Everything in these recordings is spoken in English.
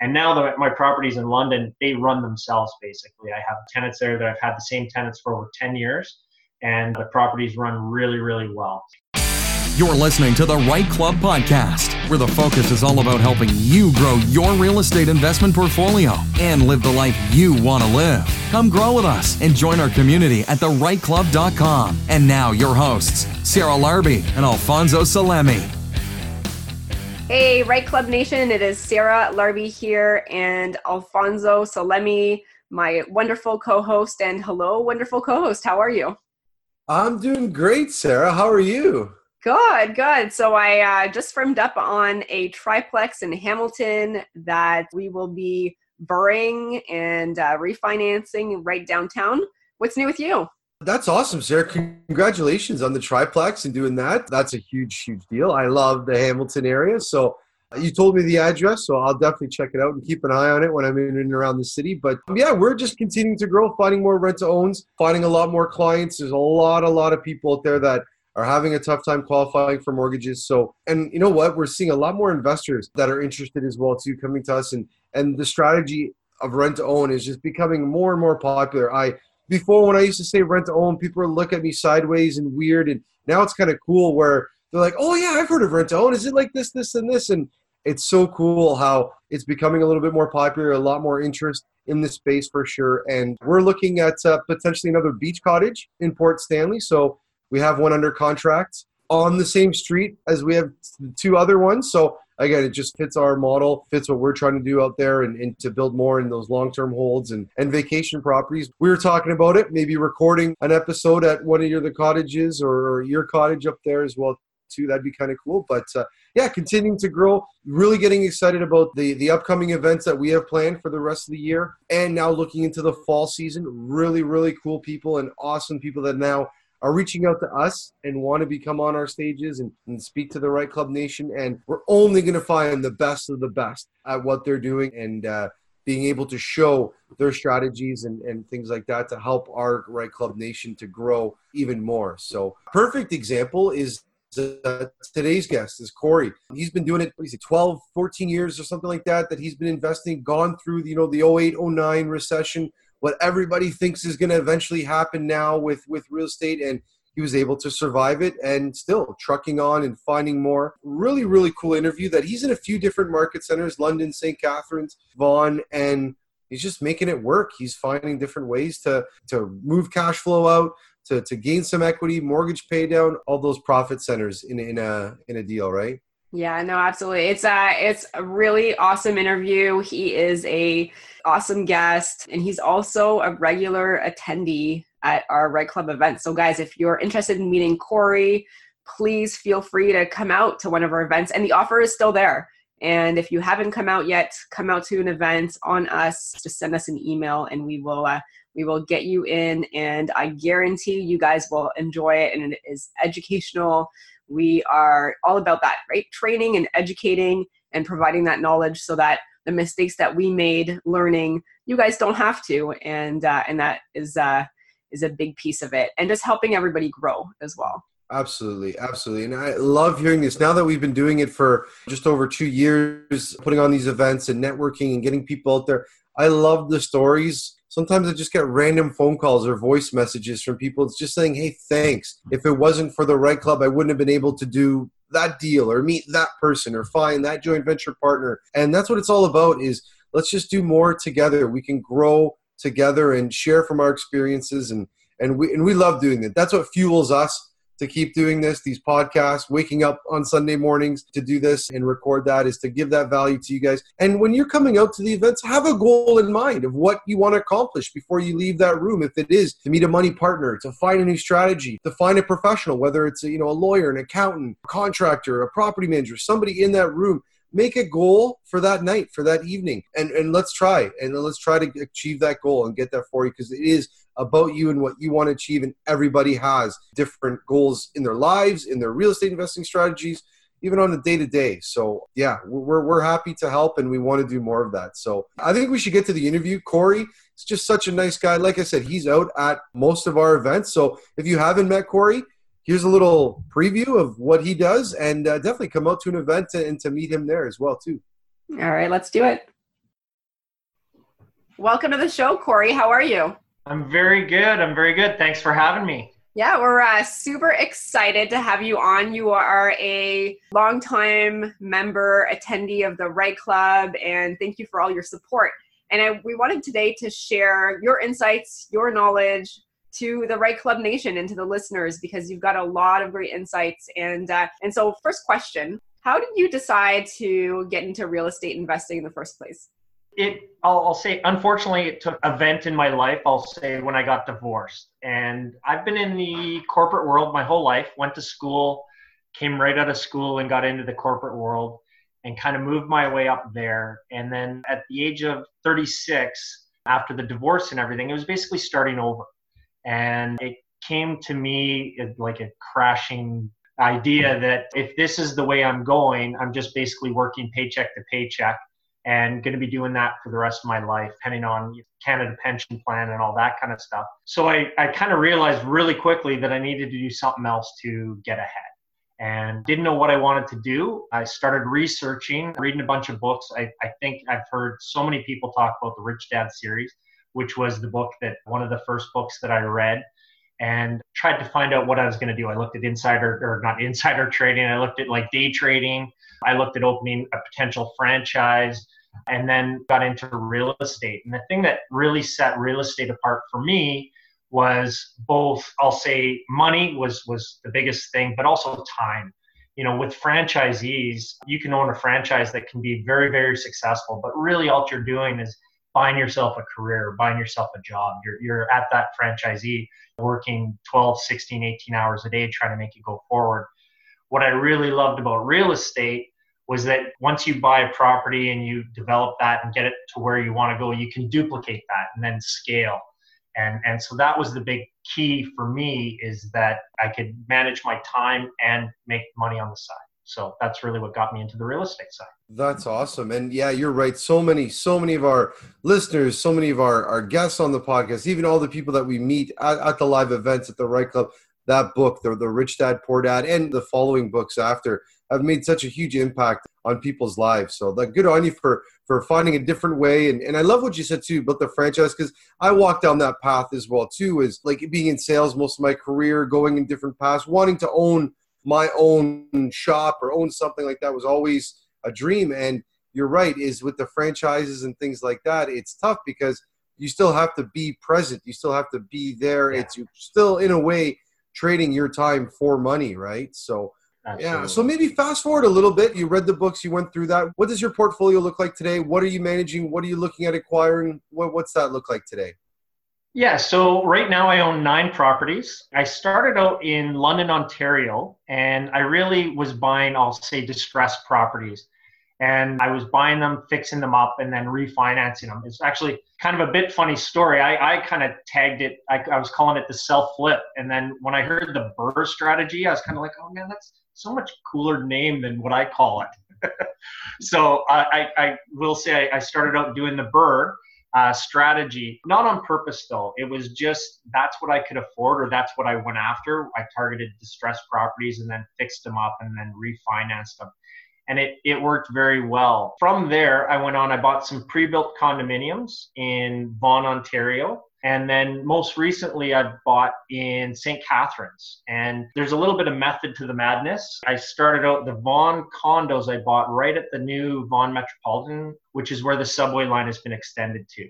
And now my properties in London, they run themselves basically. I have tenants there that I've had the same tenants for over 10 years, and the properties run really, really well. You're listening to the Right Club podcast, where the focus is all about helping you grow your real estate investment portfolio and live the life you want to live. Come grow with us and join our community at therightclub.com. And now, your hosts, Sarah Larbi and Alfonso Salemi. Hey, Right Club Nation, it is Sarah Larbi here and Alfonso Salemi, my wonderful co host. And hello, wonderful co host. How are you? I'm doing great, Sarah. How are you? Good, good. So I uh, just firmed up on a triplex in Hamilton that we will be burring and uh, refinancing right downtown. What's new with you? That's awesome, Sarah. Congratulations on the triplex and doing that. That's a huge, huge deal. I love the Hamilton area. So uh, you told me the address, so I'll definitely check it out and keep an eye on it when I'm in and around the city. But yeah, we're just continuing to grow, finding more rent to owns, finding a lot more clients. There's a lot, a lot of people out there that are having a tough time qualifying for mortgages. So, and you know what? We're seeing a lot more investors that are interested as well too coming to us, and and the strategy of rent to own is just becoming more and more popular. I before when I used to say rent to own, people would look at me sideways and weird, and now it's kind of cool where they're like, "Oh yeah, I've heard of rent to own. Is it like this, this, and this?" And it's so cool how it's becoming a little bit more popular, a lot more interest in this space for sure. And we're looking at uh, potentially another beach cottage in Port Stanley. So we have one under contract on the same street as we have two other ones. So again, it just fits our model, fits what we're trying to do out there and, and to build more in those long-term holds and, and vacation properties. We were talking about it, maybe recording an episode at one of your the cottages or, or your cottage up there as well too. That'd be kind of cool. But uh, yeah, continuing to grow, really getting excited about the the upcoming events that we have planned for the rest of the year, and now looking into the fall season. Really, really cool people and awesome people that now are reaching out to us and want to become on our stages and, and speak to the right club nation and we're only going to find the best of the best at what they're doing and uh, being able to show their strategies and, and things like that to help our right club nation to grow even more so perfect example is uh, today's guest is Corey. He's been doing it, what is it, 12, 14 years or something like that, that he's been investing, gone through, you know, the 08, 09 recession, what everybody thinks is going to eventually happen now with with real estate and he was able to survive it and still trucking on and finding more. Really really cool interview that he's in a few different market centers london st catharines vaughan and he's just making it work. He's finding different ways to to move cash flow out to, to gain some equity mortgage pay down all those profit centers in, in a in a deal right yeah, no, absolutely. It's a it's a really awesome interview. He is a awesome guest and he's also a regular attendee at our Right Club events. So guys, if you're interested in meeting Corey, please feel free to come out to one of our events and the offer is still there. And if you haven't come out yet, come out to an event on us. Just send us an email, and we will uh, we will get you in. And I guarantee you guys will enjoy it. And it is educational we are all about that, right? Training and educating and providing that knowledge so that the mistakes that we made learning, you guys don't have to, and uh, and that is uh, is a big piece of it, and just helping everybody grow as well. Absolutely, absolutely. And I love hearing this. Now that we've been doing it for just over two years, putting on these events and networking and getting people out there, I love the stories sometimes I just get random phone calls or voice messages from people. It's just saying, hey, thanks. If it wasn't for the right club, I wouldn't have been able to do that deal or meet that person or find that joint venture partner. And that's what it's all about is let's just do more together. We can grow together and share from our experiences and and we and we love doing that. That's what fuels us to keep doing this, these podcasts, waking up on Sunday mornings to do this and record that is to give that value to you guys. And when you're coming out to the events, have a goal in mind of what you want to accomplish before you leave that room. If it is to meet a money partner, to find a new strategy, to find a professional, whether it's a, you know a lawyer, an accountant, a contractor, a property manager, somebody in that room make a goal for that night for that evening and and let's try and let's try to achieve that goal and get that for you because it is about you and what you want to achieve. And everybody has different goals in their lives, in their real estate investing strategies, even on the day to day. So, yeah, we're, we're happy to help and we want to do more of that. So, I think we should get to the interview. Corey is just such a nice guy. Like I said, he's out at most of our events. So, if you haven't met Corey, here's a little preview of what he does and uh, definitely come out to an event and to meet him there as well too all right let's do it Welcome to the show, Corey. How are you? I'm very good. I'm very good. Thanks for having me. Yeah, we're uh, super excited to have you on. You are a longtime member, attendee of the Right Club, and thank you for all your support. And I, we wanted today to share your insights, your knowledge to the Right Club Nation and to the listeners because you've got a lot of great insights. And uh, and so, first question: How did you decide to get into real estate investing in the first place? It I'll, I'll, say unfortunately it took a vent in my life i'll say when i got divorced. And i've been in the corporate world my whole life went to school came right out of school and got into the corporate world and kind of moved my way up there. And then at the age of 36 after the divorce and everything it was basically starting over. And it came to me like a crashing idea that if this is the way i'm going i'm just basically working paycheck to paycheck and going to be doing that for the rest of my life, depending on Canada pension plan and all that kind of stuff. So I, I kind of realized really quickly that I needed to do something else to get ahead and didn't know what I wanted to do. I started researching, reading a bunch of books. I, I think I've heard so many people talk about the Rich Dad series, which was the book that one of the first books that I read and tried to find out what I was going to do. I looked at insider or not insider trading. I looked at like day trading. I looked at opening a potential franchise and then got into real estate. And the thing that really set real estate apart for me was both I'll say money was was the biggest thing, but also time. You know, with franchisees, you can own a franchise that can be very, very successful, but really all you're doing is buying yourself a career, buying yourself a job. You're, you're at that franchisee working 12, 16, 18 hours a day trying to make it go forward. What I really loved about real estate was that once you buy a property and you develop that and get it to where you want to go, you can duplicate that and then scale. And, and so that was the big key for me is that I could manage my time and make money on the side. So that's really what got me into the real estate side. That's awesome. And yeah, you're right. So many, so many of our listeners, so many of our, our guests on the podcast, even all the people that we meet at, at the live events at the Right Club, that book, the, the Rich Dad Poor Dad, and the following books after have made such a huge impact on people's lives. So like good on you for for finding a different way. And, and I love what you said too about the franchise because I walked down that path as well too, is like being in sales most of my career, going in different paths, wanting to own my own shop or own something like that was always a dream. And you're right, is with the franchises and things like that, it's tough because you still have to be present. You still have to be there. Yeah. It's you still in a way trading your time for money, right? So Absolutely. Yeah. So maybe fast forward a little bit. You read the books, you went through that. What does your portfolio look like today? What are you managing? What are you looking at acquiring? What, what's that look like today? Yeah, so right now I own nine properties. I started out in London, Ontario, and I really was buying, I'll say, distressed properties. And I was buying them, fixing them up, and then refinancing them. It's actually kind of a bit funny story. I, I kind of tagged it, I, I was calling it the self flip. And then when I heard the BRRRR strategy, I was kind of like, oh man, that's so much cooler name than what I call it. so I, I, will say I started out doing the BRRRR uh, strategy, not on purpose though. It was just that's what I could afford or that's what I went after. I targeted distressed properties and then fixed them up and then refinanced them. And it, it worked very well. From there, I went on, I bought some pre built condominiums in Vaughan, Ontario. And then most recently, I've bought in St. Catharines. And there's a little bit of method to the madness. I started out the Vaughan condos I bought right at the new Vaughan Metropolitan, which is where the subway line has been extended to.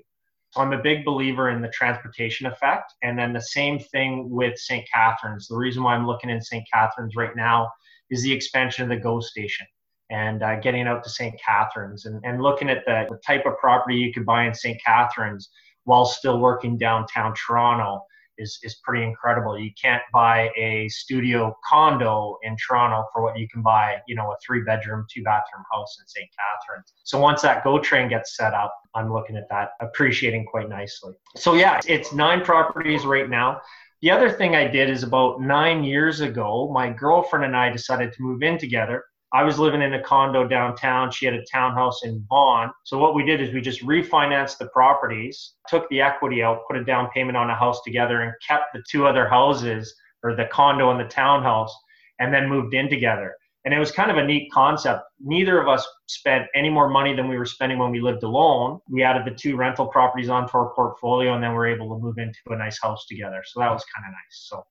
So I'm a big believer in the transportation effect. And then the same thing with St. Catharines. The reason why I'm looking in St. Catharines right now is the expansion of the GO station and uh, getting out to St. Catharines and, and looking at the, the type of property you could buy in St. Catharines while still working downtown Toronto is, is pretty incredible. You can't buy a studio condo in Toronto for what you can buy, you know, a three bedroom, two bathroom house in St. Catharines. So once that GO train gets set up, I'm looking at that appreciating quite nicely. So yeah, it's nine properties right now. The other thing I did is about nine years ago, my girlfriend and I decided to move in together I was living in a condo downtown. She had a townhouse in Vaughan. So what we did is we just refinanced the properties, took the equity out, put a down payment on a house together, and kept the two other houses or the condo and the townhouse, and then moved in together. And it was kind of a neat concept. Neither of us spent any more money than we were spending when we lived alone. We added the two rental properties onto our portfolio and then we're able to move into a nice house together. So that was kind of nice. So,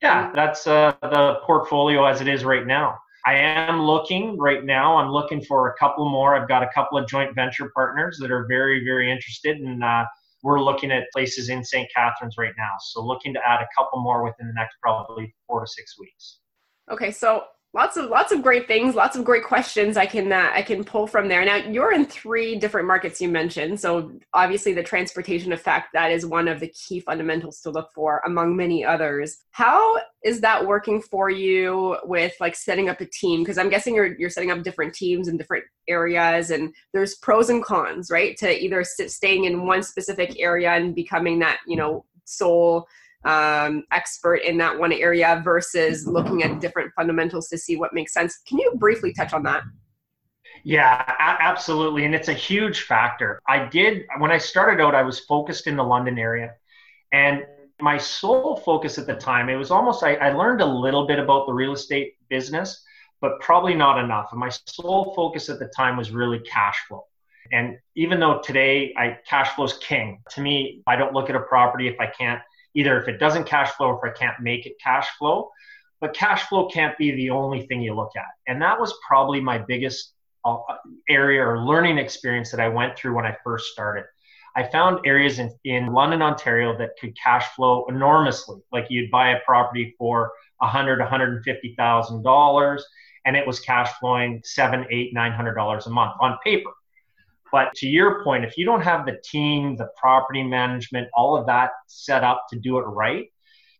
yeah, that's uh, the portfolio as it is right now. I am looking right now. I'm looking for a couple more. I've got a couple of joint venture partners that are very, very interested, and uh, we're looking at places in St. Catharines right now. So looking to add a couple more within the next probably four to six weeks. Okay, so lots of lots of great things lots of great questions i can uh, i can pull from there. Now you're in three different markets you mentioned so obviously the transportation effect that is one of the key fundamentals to look for among many others. How is that working for you with like setting up a team? Because i'm guessing you're you're setting up different teams in different areas and there's pros and cons right? To either sit, staying in one specific area and becoming that you know sole um, expert in that one area versus looking at different fundamentals to see what makes sense. Can you briefly touch on that? Yeah, a- absolutely. And it's a huge factor. I did, when I started out, I was focused in the London area. And my sole focus at the time, it was almost, I, I learned a little bit about the real estate business, but probably not enough. And my sole focus at the time was really cash flow. And even though today I cash flow is king, to me, I don't look at a property if I can't either if it doesn't cash flow or if I can't make it cash flow. But cash flow can't be the only thing you look at. And that was probably my biggest uh, area or learning experience that I went through when I first started. I found areas in, in London, Ontario that could cash flow enormously. Like you'd buy a property for a hundred, hundred fifty thousand dollars, and it was cash flowing seven, eight, nine hundred dollars a month on paper. But to your point, if you don't have the team, the property management, all of that set up to do it right,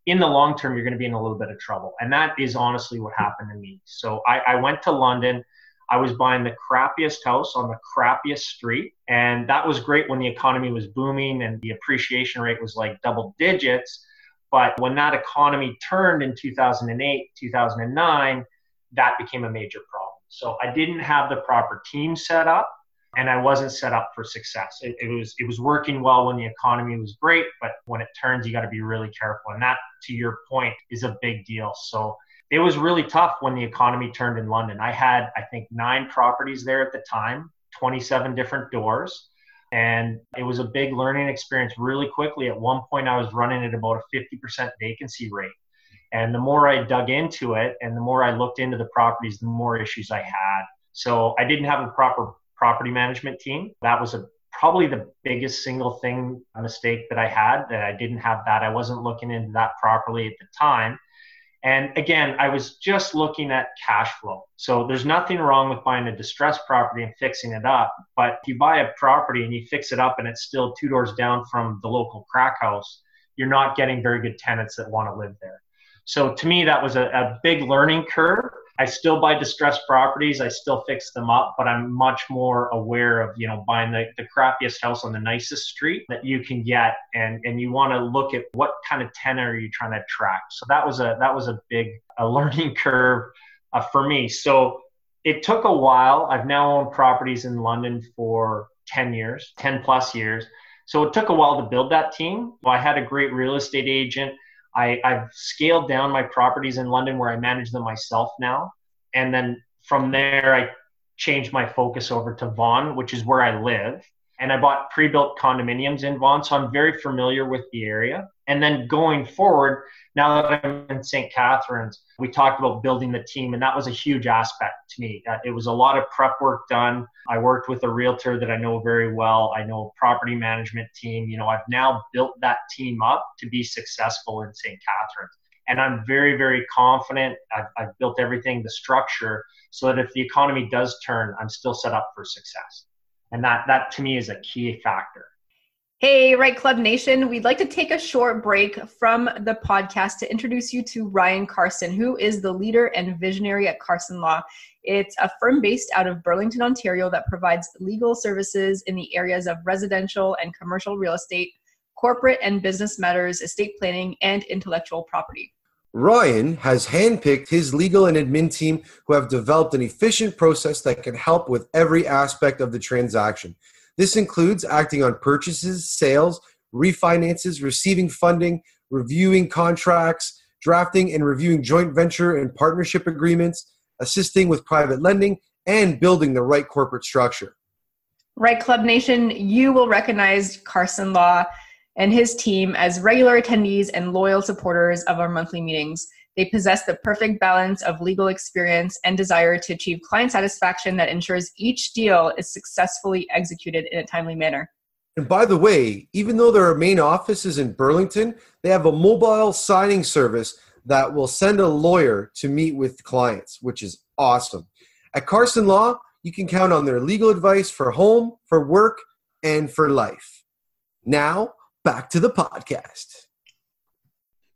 in the long term, you're going to be in a little bit of trouble. And that is honestly what happened to me. So I, I went to London. I was buying the crappiest house on the crappiest street. And that was great when the economy was booming and the appreciation rate was like double digits. But when that economy turned in 2008, 2009, that became a major problem. So I didn't have the proper team set up and I wasn't set up for success. It, it, was it was working well when the economy was great, but when it turns, you got to be really careful. And that, to your point, is a big deal. So it was really tough when the economy turned in London. I had I think nine properties there at the time, 27 different doors. And it was a big learning experience really quickly. At one point, I was running at about a 50% vacancy rate. And the more I dug into it and the more I looked into the properties, the more issues I had. So I didn't have a proper property management team. That was a probably the biggest single thing mistake that I had that I didn't have that. I wasn't looking into that properly at the time. And again, I was just looking at cash flow. So there's nothing wrong with buying a distressed property and fixing it up. But if you buy a property and you fix it up and it's still two doors down from the local crack house, you're not getting very good tenants that want to live there. So to me, that was a, a big learning curve I still buy distressed properties. I still fix them up, but I'm much more aware of, you know, buying the, the crappiest house on the nicest street that you can get. And, and you want to look at what kind of tenant are you trying to attract. So that was a, that was a big a learning curve uh, for me. So it took a while. I've now owned properties in London for 10 years, 10 plus years. So it took a while to build that team. I had a great real estate agent I, I've scaled down my properties in London where I manage them myself now. And then from there, I changed my focus over to Vaughan, which is where I live and I bought pre-built condominiums in Vaughan, so I'm very familiar with the area. And then going forward, now that I'm in St. Catharines, we talked about building the team, and that was a huge aspect to me. Uh, it was a lot of prep work done. I worked with a realtor that I know very well. I know a property management team. You know, I've now built that team up to be successful in St. Catharines. And I'm very, very confident. I've, I've built everything, the structure, so that if the economy does turn, I'm still set up for success and that that to me is a key factor Hey, Right Club Nation, we'd like to take a short break from the podcast to introduce you to Ryan Carson, who is the leader and visionary at Carson Law. It's a firm based out of Burlington, Ontario that provides legal services in the areas of residential and commercial real estate, corporate and business matters, estate planning, and intellectual property. Ryan has handpicked his legal and admin team who have developed an efficient process that can help with every aspect of the transaction. This includes acting on purchases, sales, refinances, receiving funding, reviewing contracts, drafting and reviewing joint venture and partnership agreements, assisting with private lending, and building the right corporate structure. Right Club Nation, you will recognize Carson Law and his team as regular attendees and loyal supporters of our monthly meetings. They possess the perfect balance of legal experience and desire to achieve client satisfaction that ensures each deal is successfully executed in a timely manner. And by the way, even though their main office is in Burlington, they have a mobile signing service that will send a lawyer to meet with clients, which is awesome. At Carson Law, you can count on their legal advice for home, for work, and for life. Now, back to the podcast.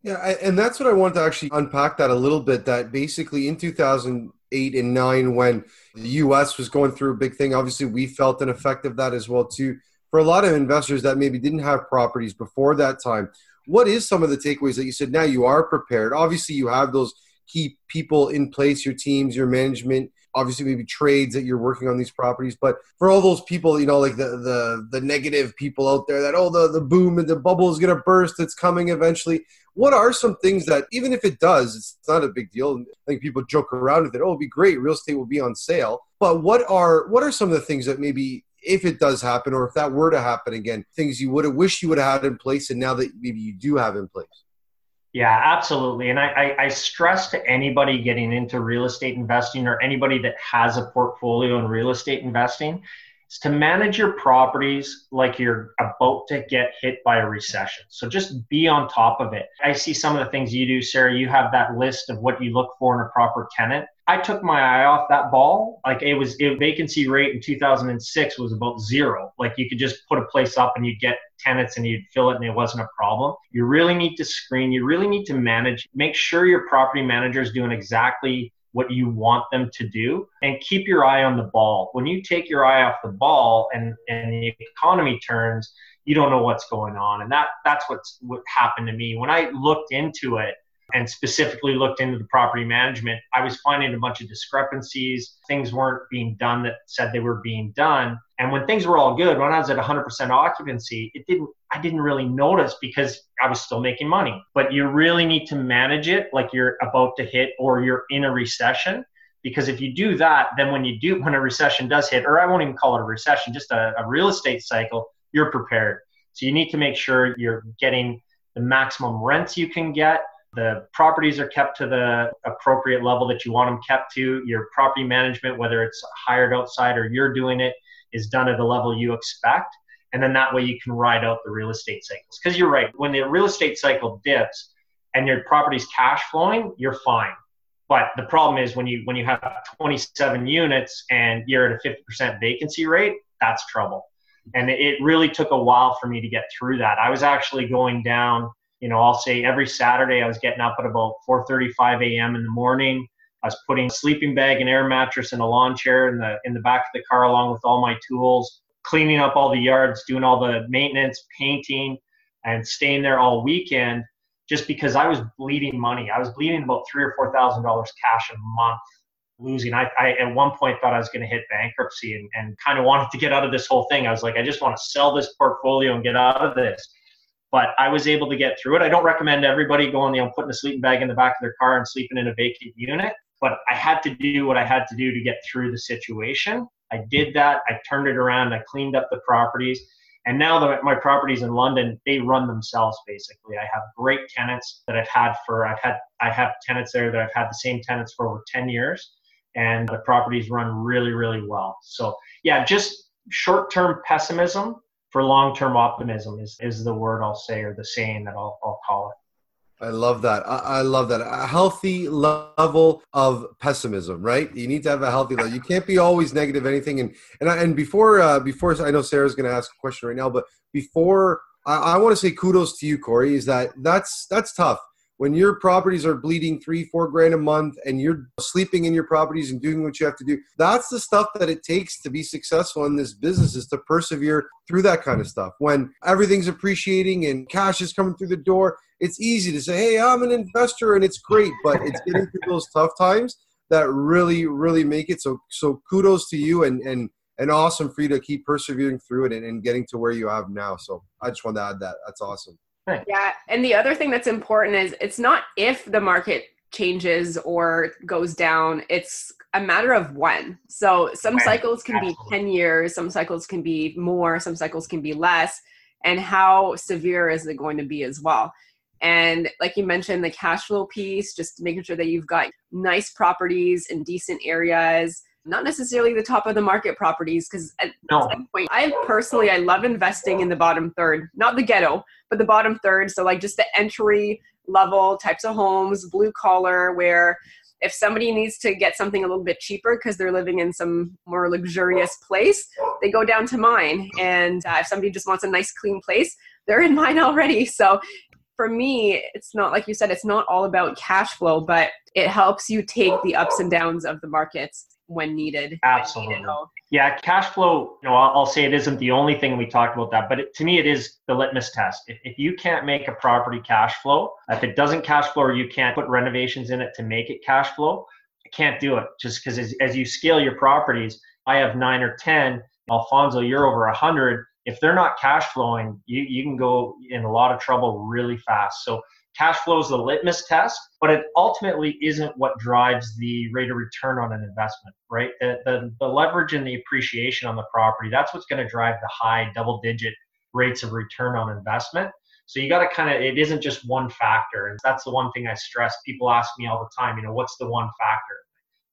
Yeah, I, and that's what I wanted to actually unpack that a little bit. That basically in 2008 and 9, when the US was going through a big thing, obviously we felt an effect of that as well, too. For a lot of investors that maybe didn't have properties before that time, what is some of the takeaways that you said now you are prepared? Obviously, you have those key people in place, your teams, your management, obviously maybe trades that you're working on these properties but for all those people you know like the the the negative people out there that oh the the boom and the bubble is going to burst it's coming eventually. What are some things that even if it does it's not a big deal. I think people joke around with it oh it'll be great real estate will be on sale. But what are what are some of the things that maybe if it does happen or if that were to happen again things you would have wished you would have had in place and now that maybe you do have in place yeah, absolutely. And I, I, I, stress to anybody getting into real estate investing or anybody that has a portfolio in real estate investing is to manage your properties like you're about to get hit by a recession. So just be on top of it. I see some of the things you do, Sarah. You have that list of what you look for in a proper tenant. I took my eye off that ball. Like it was, it, vacancy rate in 2006 was about zero. Like you could just put a place up and you'd get tenants and you'd fill it and it wasn't a problem. You really need to screen. You really need to manage. Make sure your property manager is doing exactly what you want them to do and keep your eye on the ball. When you take your eye off the ball and, and the economy turns, you don't know what's going on. And that that's what's what happened to me. When I looked into it, and specifically looked into the property management, I was finding a bunch of discrepancies. Things weren't being done that said they were being done. And when things were all good, when I was at 100% occupancy, it didn't. I didn't really notice because I was still making money. But you really need to manage it like you're about to hit or you're in a recession. Because if you do that, then when you do, when a recession does hit, or I won't even call it a recession, just a, a real estate cycle, you're prepared. So you need to make sure you're getting the maximum rents you can get the properties are kept to the appropriate level that you want them kept to. Your property management, whether it's hired outside or you're doing it, is done at the level you expect. And then that way you can ride out the real estate cycles. Because you're right, when the real estate cycle dips and your property's cash flowing, you're fine. But the problem is when you when you have 27 units and you're at a 50% vacancy rate, that's trouble. And it really took a while for me to get through that. I was actually going down you know, I'll say every Saturday I was getting up at about 4:35 a.m. in the morning. I was putting a sleeping bag and air mattress in a lawn chair in the in the back of the car along with all my tools, cleaning up all the yards, doing all the maintenance, painting, and staying there all weekend just because I was bleeding money. I was bleeding about three or four thousand dollars cash a month losing. I, I, at one point thought I was going to hit bankruptcy and, and kind of wanted to get out of this whole thing. I was like, I just want to sell this portfolio and get out of this but I was able to get through it. I don't recommend everybody going, you know, putting a sleeping bag in the back of their car and sleeping in a vacant unit, but I had to do what I had to do to get through the situation. I did that. I turned it around. I cleaned up the properties. And now my properties in London, they run themselves basically. I have great tenants that I've had for I've had I have tenants there that I've had the same tenants for over 10 years and the properties run really, really well. So yeah, just short-term pessimism for long-term optimism is, is the word I'll say or the saying that I'll, I'll call it. I love that. I, love that. A healthy level of pessimism, right? You need to have a healthy level. You can't be always negative anything. And and and before uh, before I know Sarah's going to ask a question right now, but before I, I want to say kudos to you, Corey. Is that that's that's tough when your properties are bleeding three, four grand a month and you're sleeping in your properties and doing what you have to do, that's the stuff that it takes to be successful in this business is to persevere through that kind of stuff. When everything's appreciating and cash is coming through the door, it's easy to say, hey, I'm an investor and it's great, but it's getting through those tough times that really, really make it. So, so kudos to you and, and, and awesome for you to keep persevering through it and, and getting to where you have now. So I just want to add that. That's awesome. Yeah. And the other thing that's important is it's not if the market changes or goes down. It's a matter of when. So some When, cycles can be 10 years, some cycles can be more, some cycles can be less. And how severe is it going to be as well? And like you mentioned, the cash flow piece, just making sure that you've got nice properties in decent areas, not necessarily the top of the market properties, because at No, some point, I personally, I love investing in the bottom third, not the ghetto, but the bottom third. So like just the entry level types of homes, blue collar, where if somebody needs to get something a little bit cheaper because they're living in some more luxurious place, they go down to mine. And uh, if somebody just wants a nice clean place, they're in mine already. So for me, it's not like you said, it's not all about cash flow, but it helps you take the ups and downs of the markets when needed. when Absolutely. needed. Yeah, cash flow, you know, I'll, I'll say it isn't the only thing we talked about that, but it, to me, it is the litmus test. If, if you can't make a property cash flow, if it doesn't cash flow or you can't put renovations in it to make it cash flow, I can't do it just because as, as you scale your properties, I have nine or 10, Alfonso, you're over a hundred. If they're not cash flowing, you, you can go in a lot of trouble really fast. So cash flow is the litmus test, but it ultimately isn't what drives the rate of return on an investment, right? The, the, the leverage and the appreciation on the property, that's what's going to drive the high double digit rates of return on investment. So you got to kind of, it isn't just one factor. And that's the one thing I stress. People ask me all the time, you know, what's the one factor?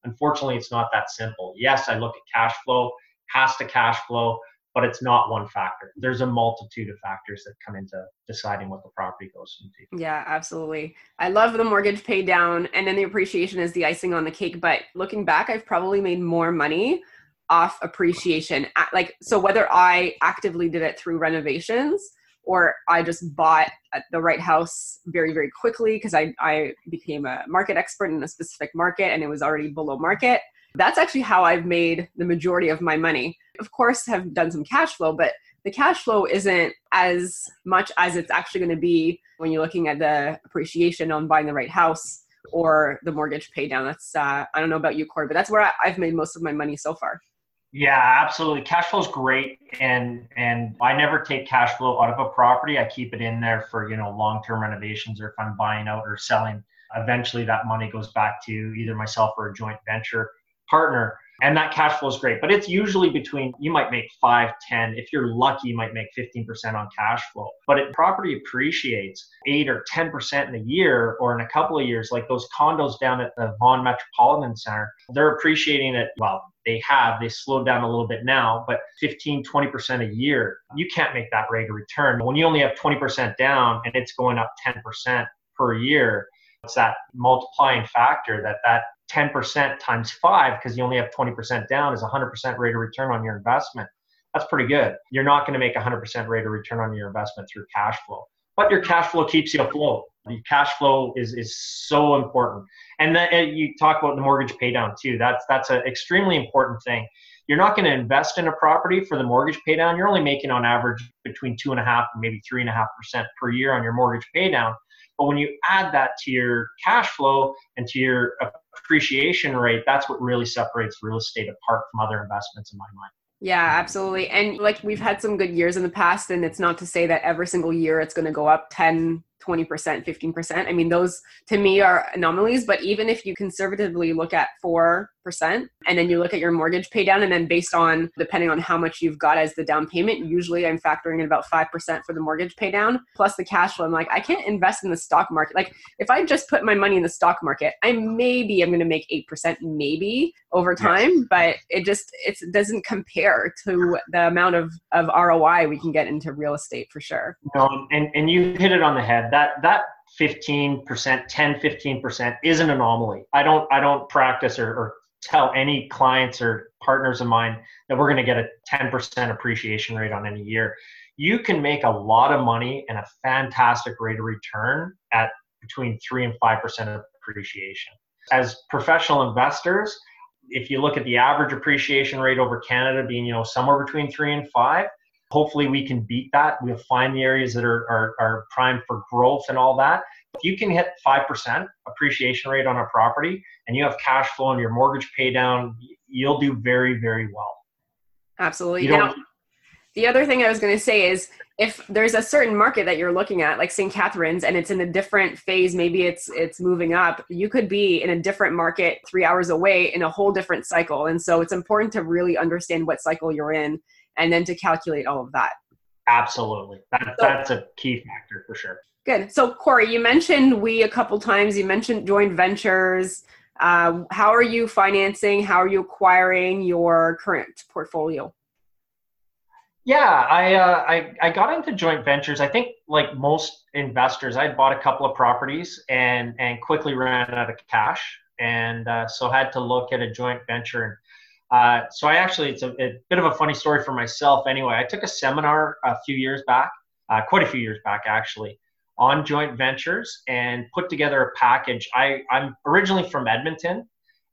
Unfortunately, it's not that simple. Yes, I look at cash flow, has to cash flow, but it's not one factor. There's a multitude of factors that come into deciding what the property goes into. Yeah, absolutely. I love the mortgage pay down and then the appreciation is the icing on the cake. But looking back, I've probably made more money off appreciation. Like, so whether I actively did it through renovations or I just bought uh, the right house very, very quickly because I, I became a market expert in a specific market and it was already below market. That's actually how I've made the majority of my money. Of course, have done some cash flow, but the cash flow isn't as much as it's actually going to be when you're looking at the appreciation on buying the right house or the mortgage pay down. That's uh, I don't know about you, Corey, but that's where I, I've made most of my money so far. Yeah, absolutely. Cash flow is great, and and I never take cash flow out of a property. I keep it in there for you know long term renovations, or if I'm buying out or selling. Eventually, that money goes back to either myself or a joint venture partner, and that cash flow is great. But it's usually between you might make five, ten. If you're lucky, you might make fifteen percent on cash flow. But it property appreciates eight or ten percent in a year, or in a couple of years. Like those condos down at the Vaughan Metropolitan Center, they're appreciating it. Well, they have they slowed down a little bit now but 15 20% a year you can't make that rate of return when you only have 20% down and it's going up 10% per year it's that multiplying factor that that 10% times 5 because you only have 20% down is 100% rate of return on your investment. That's pretty good. You're not going to make 100% rate of return on your investment through cash flow. But your cash flow keeps you afloat. The cash flow is is so important. And then you talk about the mortgage pay down too. That's that's an extremely important thing. You're not going to invest in a property for the mortgage pay down. You're only making on average between two and a half and maybe three and a half percent per year on your mortgage pay down. But when you add that to your cash flow and to your appreciation rate that's what really separates real estate apart from other investments in my mind Yeah, absolutely. And like we've had some good years in the past, and it's not to say that every single year it's going to go up 10, 20%, 15%. I mean, those to me are anomalies, but even if you conservatively look at 4% and then you look at your mortgage pay down, and then based on depending on how much you've got as the down payment, usually I'm factoring in about 5% for the mortgage pay down plus the cash flow. I'm like, I can't invest in the stock market. Like, if I just put my money in the stock market, I maybe I'm going to make 8%, maybe over time, but it just it doesn't compare to the amount of, of ROI we can get into real estate for sure. No, and, and you hit it on the head. That that 15%, 10, 15% is an anomaly. I don't I don't practice or, or tell any clients or partners of mine that we're going to get a 10% appreciation rate on any year. You can make a lot of money and a fantastic rate of return at between 3 and 5% of appreciation. As professional investors, if you look at the average appreciation rate over Canada being, you know, somewhere between 3 and 5, hopefully we can beat that. We'll find the areas that are, are, are primed for growth and all that. If you can hit 5% appreciation rate on a property and you have cash flow and your mortgage pay down, you'll do very, very well. Absolutely. Now, the other thing I was going to say is if there's a certain market that you're looking at like st catharines and it's in a different phase maybe it's it's moving up you could be in a different market three hours away in a whole different cycle and so it's important to really understand what cycle you're in and then to calculate all of that. Absolutely. That, so, that's a key factor for sure. Good. So corey you mentioned we a couple times. You mentioned joint ventures. Uh, how are you financing? How are you acquiring your current portfolio? Yeah, I, uh, I I got into joint ventures. I think like most investors, I bought a couple of properties and and quickly ran out of cash, and uh, so had to look at a joint venture. Uh, so I actually, it's a, a, bit of a funny story for myself. Anyway, I took a seminar a few years back, uh, quite a few years back actually, on joint ventures and put together a package. I I'm originally from Edmonton,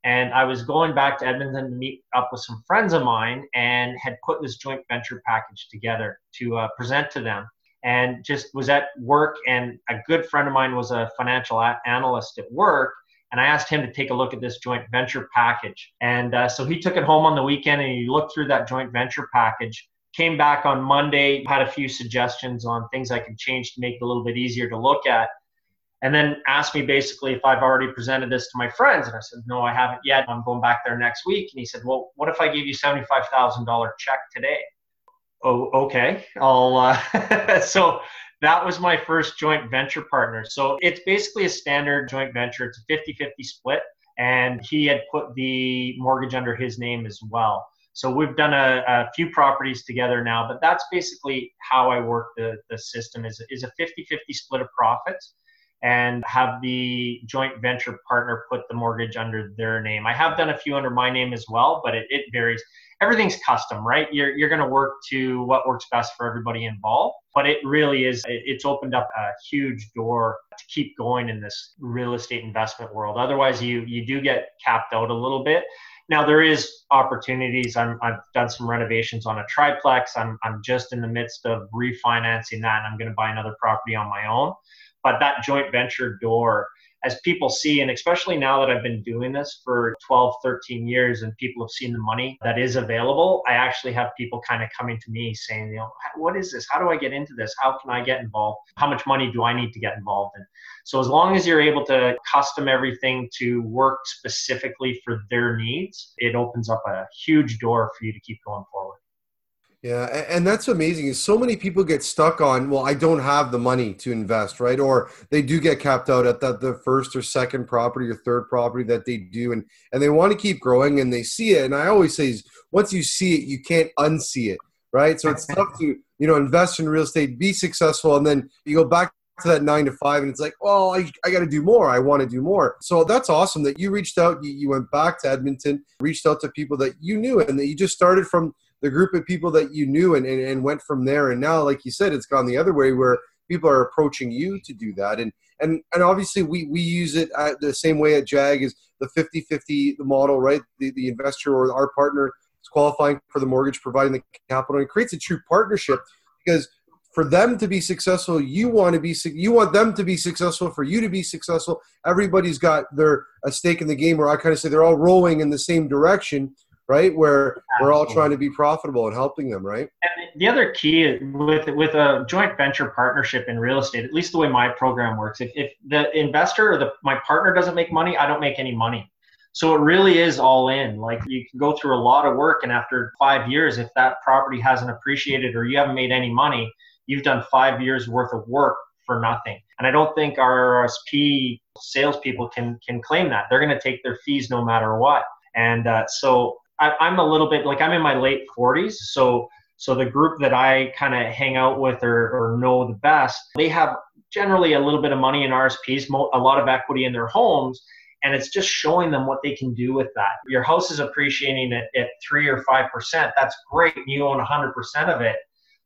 and I was going back to Edmonton to meet up with some friends of mine and had put this joint venture package together to uh, present to them. And just was at work, and a good friend of mine was a financial analyst at work. And I asked him to take a look at this joint venture package. And uh, so he took it home on the weekend and he looked through that joint venture package. Came back on Monday, had a few suggestions on things I could change to make it a little bit easier to look at and then asked me basically if I've already presented this to my friends. And I said, no, I haven't yet. I'm going back there next week. And he said, well, what if I gave you $75,000 check today? Oh, okay. I'll, uh, so that was my first joint venture partner. So it's basically a standard joint venture. It's a 50 50 split. And he had put the mortgage under his name as well. So we've done a, a few properties together now, but that's basically how I work the, the system is, is a 50 50 split of profits and have the joint venture partner put the mortgage under their name. I have done a few under my name as well, but it, it varies. Everything's custom, right? You're, you're going to work to what works best for everybody involved. But it really is, it's opened up a huge door to keep going in this real estate investment world. Otherwise, you, you do get capped out a little bit. Now there is opportunities. I'm, I've done some renovations on a triplex. I'm, I'm just in the midst of refinancing that, and I'm going to buy another property on my own but that joint venture door as people see and especially now that i've been doing this for 12 13 years and people have seen the money that is available i actually have people kind of coming to me saying you know what is this? How do i get into this? How can i get involved? How much money do i need to get involved in? So as long as you're able to custom everything to work specifically for their needs it opens up a huge door for you to keep going forward yeah, and that's amazing. So many people get stuck on, well, I don't have the money to invest, right? Or they do get capped out at that the first or second property or third property that they do, and and they want to keep growing, and they see it. And I always say, once you see it, you can't unsee it, right? So it's tough to you know invest in real estate, be successful, and then you go back to that nine to five and it's like well i, I got to do more i want to do more so that's awesome that you reached out you, you went back to edmonton reached out to people that you knew and that you just started from the group of people that you knew and, and, and went from there. And now, like you said, it's gone the other way where people are approaching you to do that. And and and obviously we, we use it the same way at JAG is the 50-50 model, right? The, the investor or our partner is qualifying for the mortgage, providing the capital. And it creates a true partnership because for them to be successful, you want to be you want them to be successful. For you to be successful, everybody's got their a stake in the game. Where I kind of say they're all rowing in the same direction right? Where we're all trying to be profitable and helping them, right? And the other key with with a joint venture partnership in real estate, at least the way my program works, if, if the investor or the my partner doesn't make money, I don't make any money. So it really is all in. Like you can go through a lot of work, and after five years, if that property hasn't appreciated or you haven't made any money, you've done five years worth of work for nothing. And I don't think our RSP salespeople can can claim that. They're going to take their fees no matter what. And uh, so I, am a little bit like I'm in my late 40s, so so the group that I kind of hang out with or, or know the best, they have generally a little bit of money in RSPs, a lot of equity in their homes, and it's just showing them what they can do with that. Your house is appreciating at, at three or five percent. That's great, and you own 100 percent of it.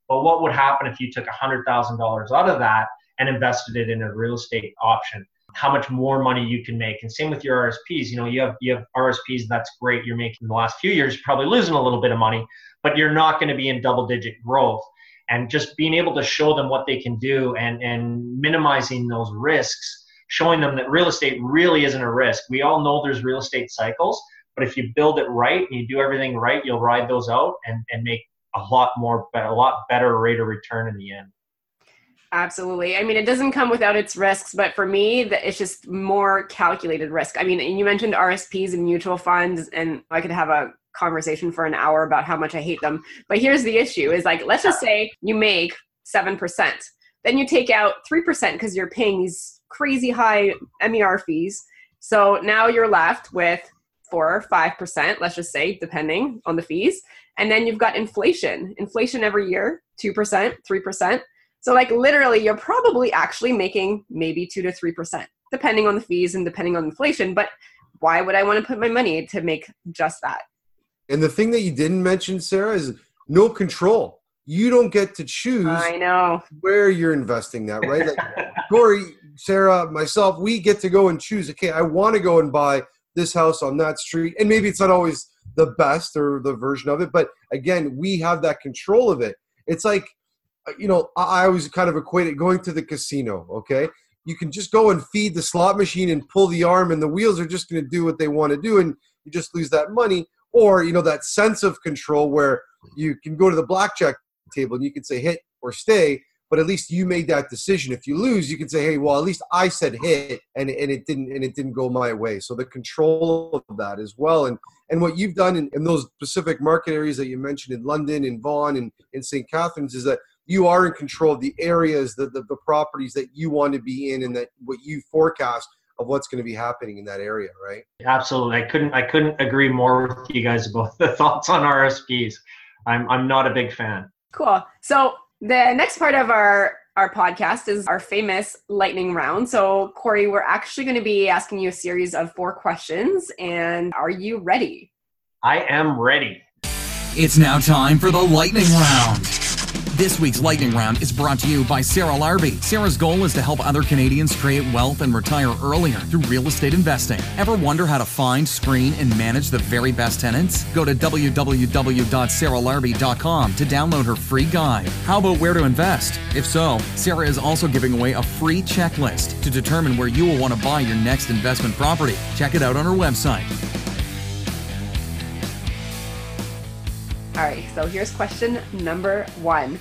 But what would happen if you took $100,000 out of that and invested it in a real estate option? How much more money you can make. And same with your RSPs. You know, you have you have RSPs that's great. You're making the last few years, probably losing a little bit of money, but you're not going to be in double digit growth. And just being able to show them what they can do and and minimizing those risks, showing them that real estate really isn't a risk. We all know there's real estate cycles, but if you build it right and you do everything right, you'll ride those out and, and make a lot more, a lot better rate of return in the end. Absolutely. I mean, it doesn't come without its risks, but for me, it's just more calculated risk. I mean, and you mentioned RSPs and mutual funds, and I could have a conversation for an hour about how much I hate them. But here's the issue is like, let's just say you make 7%. Then you take out 3% because you're paying these crazy high MER fees. So now you're left with four or five percent, let's just say, depending on the fees. And then you've got inflation. Inflation every year, two percent, three percent. So like literally you're probably actually making maybe two to three percent, depending on the fees and depending on inflation. But why would I want to put my money to make just that? And the thing that you didn't mention, Sarah, is no control. You don't get to choose I know where you're investing that, right? Like Cory, Sarah, myself, we get to go and choose, okay, I want to go and buy this house on that street. And maybe it's not always the best or the version of it, but again, we have that control of it. It's like, Uh, you know, I always kind of equate it going to the casino, okay? You can just go and feed the slot machine and pull the arm, and the wheels are just going to do what they want to do, and you just lose that money. Or, you know, that sense of control where you can go to the blackjack table and you can say hit or stay, but at least you made that decision. If you lose, you can say, "Hey, well, at least I said hit, and and it didn't and it didn't go my way." So the control of that as well, and and what you've done in, in those specific market areas that you mentioned in London, in Vaughan, and in St. Catharines is that you are in control of the areas, the, the the properties that you want to be in, and that what you forecast of what's going to be happening in that area, right? Absolutely. I couldn't I couldn't agree more with you guys about the thoughts on RSPs. I'm I'm not a big fan. Cool. So the next part of our our podcast is our famous lightning round. So, Cory, we're actually going to be asking you a series of four questions. And are you ready? I am ready. It's now time for the lightning round. This week's lightning round is brought to you by Sarah Larbi. Sarah's goal is to help other Canadians create wealth and retire earlier through real estate investing. Ever wonder how to find, screen, and manage the very best tenants? Go to www.sarahlarbi.com to download her free guide. How about where to invest? If so, Sarah is also giving away a free checklist to determine where you will want to buy your next investment property. Check it out on her website. All right, so here's question number one.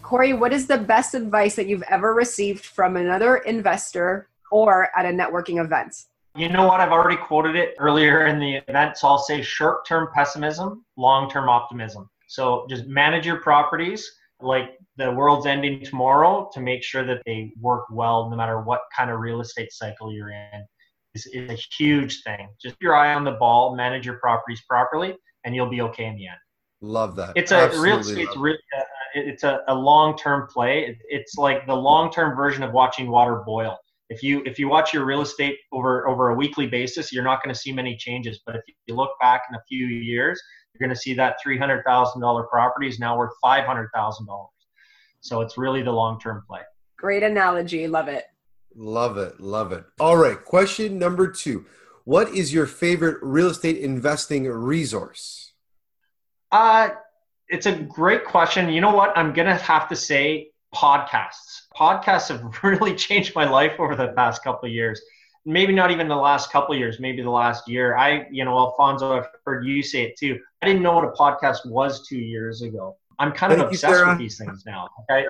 Cory, what is the best advice that you've ever received from another investor or at a networking event? You know what? I've already quoted it earlier in the event, so I'll say short term pessimism, long term optimism. So just manage your properties like the world's ending tomorrow to make sure that they work well no matter what kind of real estate cycle you're in is, is a huge thing. Just keep your eye on the ball, manage your properties properly, and you'll be okay in the end. Love that. It's a Absolutely real estate's really uh, it's a, a long term play. It, it's like the long term version of watching water boil. If you if you watch your real estate over over a weekly basis, you're not going to see many changes. But if you look back in a few years, you're going to see that three hundred thousand dollar property is now worth five hundred thousand dollars. So it's really the long term play. Great analogy. Love it. Love it. Love it. All right. Question number two. What is your favorite real estate investing resource? Uh, it's a great question. You know what? I'm going to have to say podcasts. Podcasts have really changed my life over the past couple of years. Maybe not even the last couple of years, maybe the last year. I, you know, Alfonso, I've heard you say it too. I didn't know what a podcast was two years ago. I'm kind of Thank obsessed you, with these things now. Okay.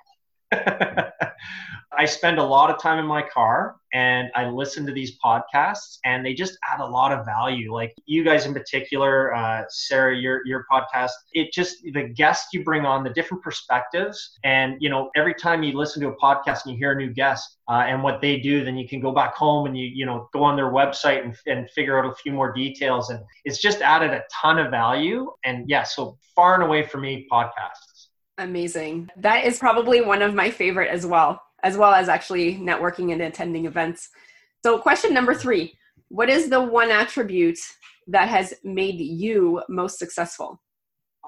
I spend a lot of time in my car and I listen to these podcasts and they just add a lot of value. Like you guys in particular, uh, Sarah, your your podcast, it just the guests you bring on, the different perspectives, and you know every time you listen to a podcast and you hear a new guest uh, and what they do, then you can go back home and you you know go on their website and, and figure out a few more details, and it's just added a ton of value. And yeah, so far and away for me, podcasts. Amazing. That is probably one of my favorite as well as well as actually networking and attending events. So, question number three What is the one attribute that has made you most successful?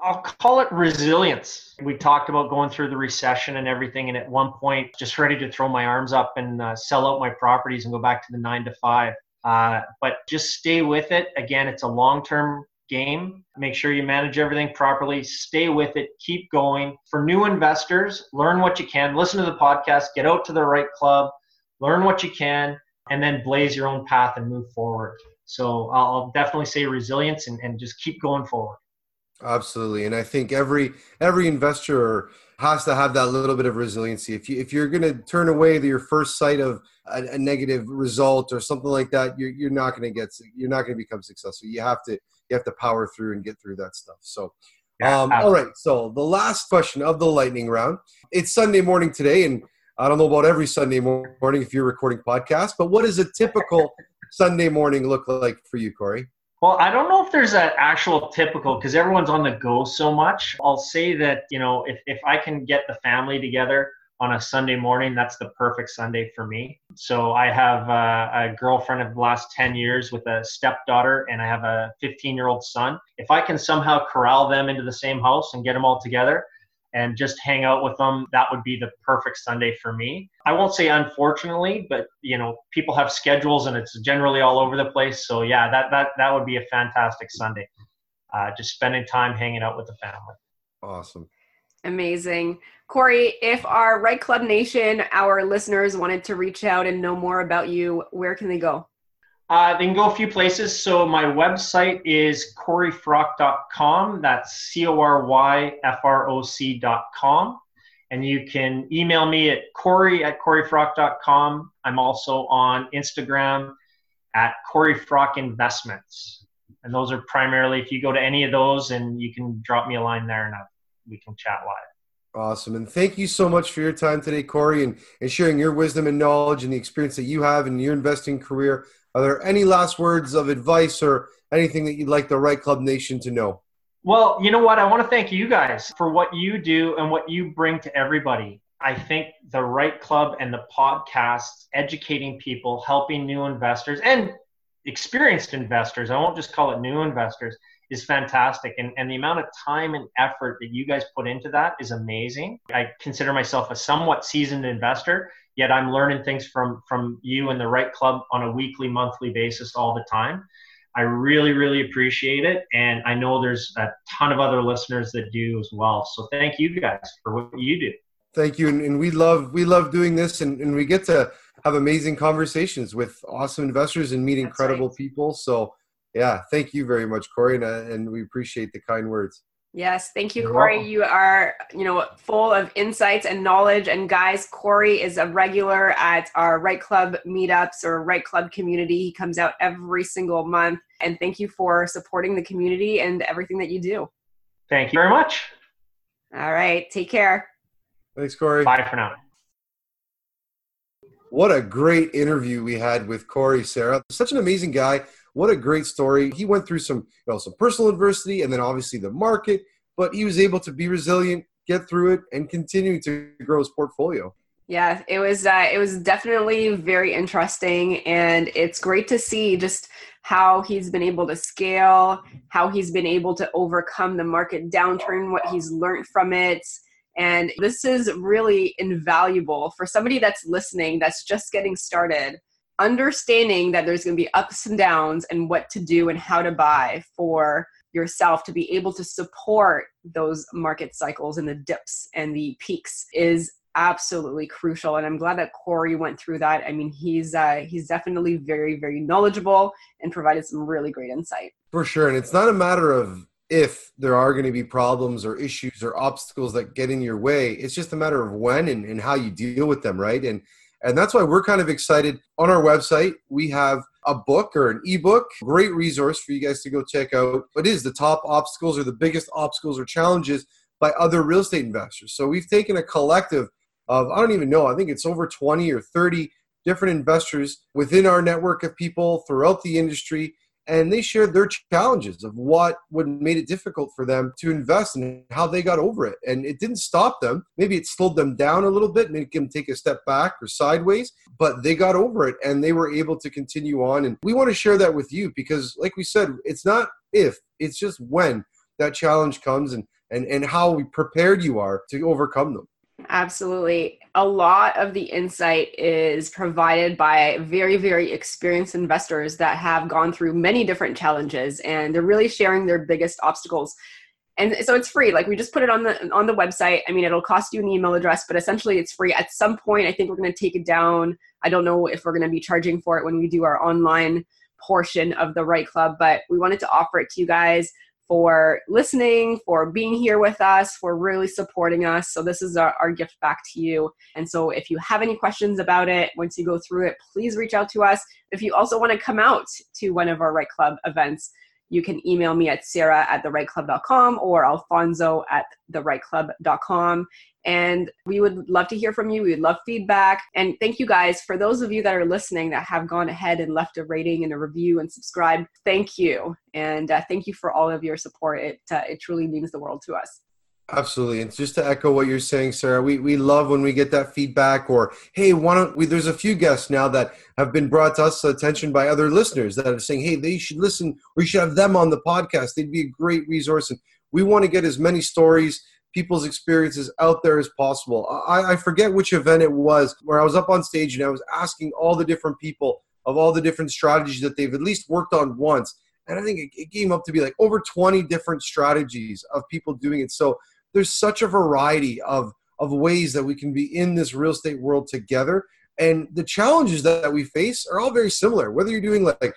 I'll call it resilience. We talked about going through the recession and everything, and at one point, just ready to throw my arms up and uh, sell out my properties and go back to the nine to five. Uh, but just stay with it. Again, it's a long term game. Make sure you manage everything properly. Stay with it. Keep going. For new investors, learn what you can. Listen to the podcast. Get out to the right club. Learn what you can, and then blaze your own path and move forward. So I'll definitely say resilience and, and just keep going forward. Absolutely, and I think every every investor has to have that little bit of resiliency. If you if you're going to turn away the, your first sight of a, a, negative result or something like that, you're, you're not going to get you're not going to become successful. You have to you have to power through and get through that stuff. So, yeah, um, all right. So the last question of the lightning round. It's Sunday morning today, and I don't know about every Sunday morning if you're recording podcasts, but what does a typical Sunday morning look like for you, Cory? Well, I don't know if there's an actual typical because everyone's on the go so much. I'll say that, you know, if, if I can get the family together on a Sunday morning, that's the perfect Sunday for me. So I have a, a girlfriend of the last 10 years with a stepdaughter, and I have a 15 year old son. If I can somehow corral them into the same house and get them all together, and just hang out with them, that would be the perfect Sunday for me. I won't say unfortunately, but you know, people have schedules and it's generally all over the place. So yeah, that that that would be a fantastic Sunday. Uh, just spending time hanging out with the family. Awesome. Amazing. Cory, if our REITE Club Nation, our listeners wanted to reach out and know more about you, where can they go? Uh, they can go a few places. So my website is coryfroc.com. That's C-O-R-Y-F-R-O-C.com. And you can email me at cory at coryfroc.com. I'm also on Instagram at coryfroc investments. And those are primarily, if you go to any of those and you can drop me a line there and I, we can chat live. Awesome. And thank you so much for your time today, Cory, and, and sharing your wisdom and knowledge and the experience that you have in your investing career. Are there any last words of advice or anything that you'd like the Right Club Nation to know? Well, you know what? I want to thank you guys for what you do and what you bring to everybody. I think the Right Club and the podcast, educating people, helping new investors and experienced investors, I won't just call it new investors, is fantastic. And, and the amount of time and effort that you guys put into that is amazing. I consider myself a somewhat seasoned investor, yet I'm learning things from, from you and the right Club on a weekly, monthly basis all the time. I really, really appreciate it. And I know there's a ton of other listeners that do as well. So thank you guys for what you do. Thank you. And, and we love we love doing this and, and we get to have amazing conversations with awesome investors and meet That's incredible right. people. So yeah, thank you very much, Cory, and, uh, and we appreciate the kind words. Yes, thank you, You're Cory. Welcome. You are, you know, full of insights and knowledge. And guys, Cory is a regular at our REITE Club meetups or REITE Club community. He comes out every single month. And thank you for supporting the community and everything that you do. Thank you very much. All right, take care. Thanks, Cory. Bye for now. What a great interview we had with Cory Sarah. Such an amazing guy what a great story. He went through some, you know, some personal adversity and then obviously the market, but he was able to be resilient, get through it, and continue to grow his portfolio. Yeah, it was uh, it was definitely very interesting, and it's great to see just how he's been able to scale, how he's been able to overcome the market downturn, what he's learned from it. And this is really invaluable for somebody that's listening, that's just getting started understanding that there's going to be ups and downs and what to do and how to buy for yourself to be able to support those market cycles and the dips and the peaks is absolutely crucial. And i'm glad that cory went through that. I mean he's uh, he's definitely very very knowledgeable and provided some really great insight. For sure. And it's not a matter of if there are going to be problems or issues or obstacles that get in your way. It's just a matter of when and, and how you deal with them right? And and that's why we're kind of excited. On our website, we have a book or an ebook, great resource for you guys to go check out. What is the top obstacles or the biggest obstacles or challenges by other real estate investors. So we've taken a collective of, I don't even know, I think it's over 20 or 30 different investors within our network of people throughout the industry and they shared their challenges of what would made it difficult for them to invest and how they got over it. And it didn't stop them. Maybe it slowed them down a little bit, make them take a step back or sideways, but they got over it and they were able to continue on. And we want to share that with you because, like we said, it's not if, it's just when that challenge comes and and, and how prepared you are to overcome them. Absolutely. A lot of the insight is provided by very, very experienced investors that have gone through many different challenges and they're really sharing their biggest obstacles. And so it's free. Like we just put it on the on the website. I mean, it'll cost you an email address, but essentially it's free. At some point, I think we're going to take it down. I don't know if we're going to be charging for it when we do our online portion of the Right Club, but we wanted to offer it to you guys for listening, for being here with us, for really supporting us. So, this is our, our, gift back to you. And so, if you have any questions about it, once you go through it, please reach out to us. If you also want to come out to one of our Right Club events, you can email me at sarah at therightclub.com or alfonso at therightclub.com. And we would love to hear from you. We would love feedback. And thank you guys for those of you that are listening that have gone ahead and left a rating and a review and subscribed. Thank you. And uh, thank you for all of your support. It, uh, it truly means the world to us. Absolutely. And just to echo what you're saying, Sarah, we, we love when we get that feedback or, hey, why don't we? There's a few guests now that have been brought to us attention by other listeners that are saying, hey, they should listen. We should have them on the podcast. They'd be a great resource. And we want to get as many stories, people's experiences out there as possible. I, I forget which event it was where I was up on stage and I was asking all the different people of all the different strategies that they've at least worked on once. And I think it, it came up to be like over 20 different strategies of people doing it. So there's such a variety of of ways that we can be in this real estate world together and the challenges that we face are all very similar whether you're doing like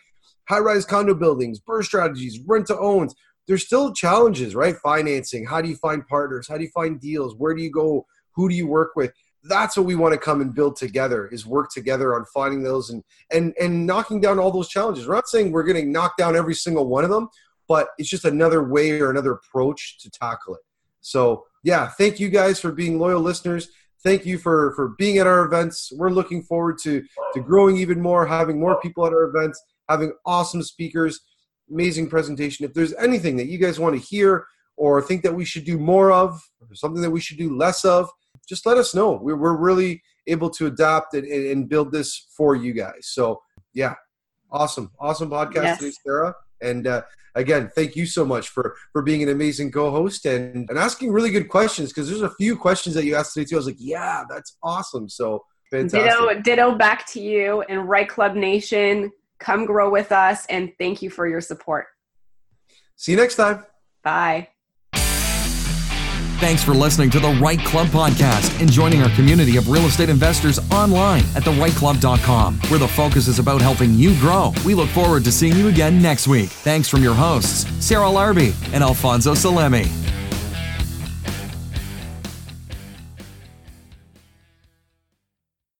high rise condo buildings BRRRR strategies rent to owns there's still challenges right? Financing how do you find partners? How do you find deals? Where do you go? Who do you work with? That's what we want to come and build together is work together on finding those and and and knocking down all those challenges. We're not saying we're going to knock down every single one of them but it's just another way or another approach to tackle it. So yeah, thank you guys for being loyal listeners. Thank you for for being at our events. We're looking forward to to growing even more, having more people at our events, having awesome speakers, amazing presentation. If there's anything that you guys want to hear or think that we should do more of, or something that we should do less of, just let us know. We're, we're really able to adapt and, and build this for you guys. So yeah, awesome, awesome podcast yes. today, Sarah. And uh, again, thank you so much for for being an amazing co-host and, and asking really good questions because there's a few questions that you asked today too. I was like, yeah, that's awesome. So fantastic. Ditto, ditto back to you and Right Club Nation. Come grow with us and thank you for your support. See you next time. Bye. Thanks for listening to the Right Club podcast and joining our community of real estate investors online at therightclub.com, where the focus is about helping you grow. We look forward to seeing you again next week. Thanks from your hosts, Sarah Larbi and Alfonso Salemi.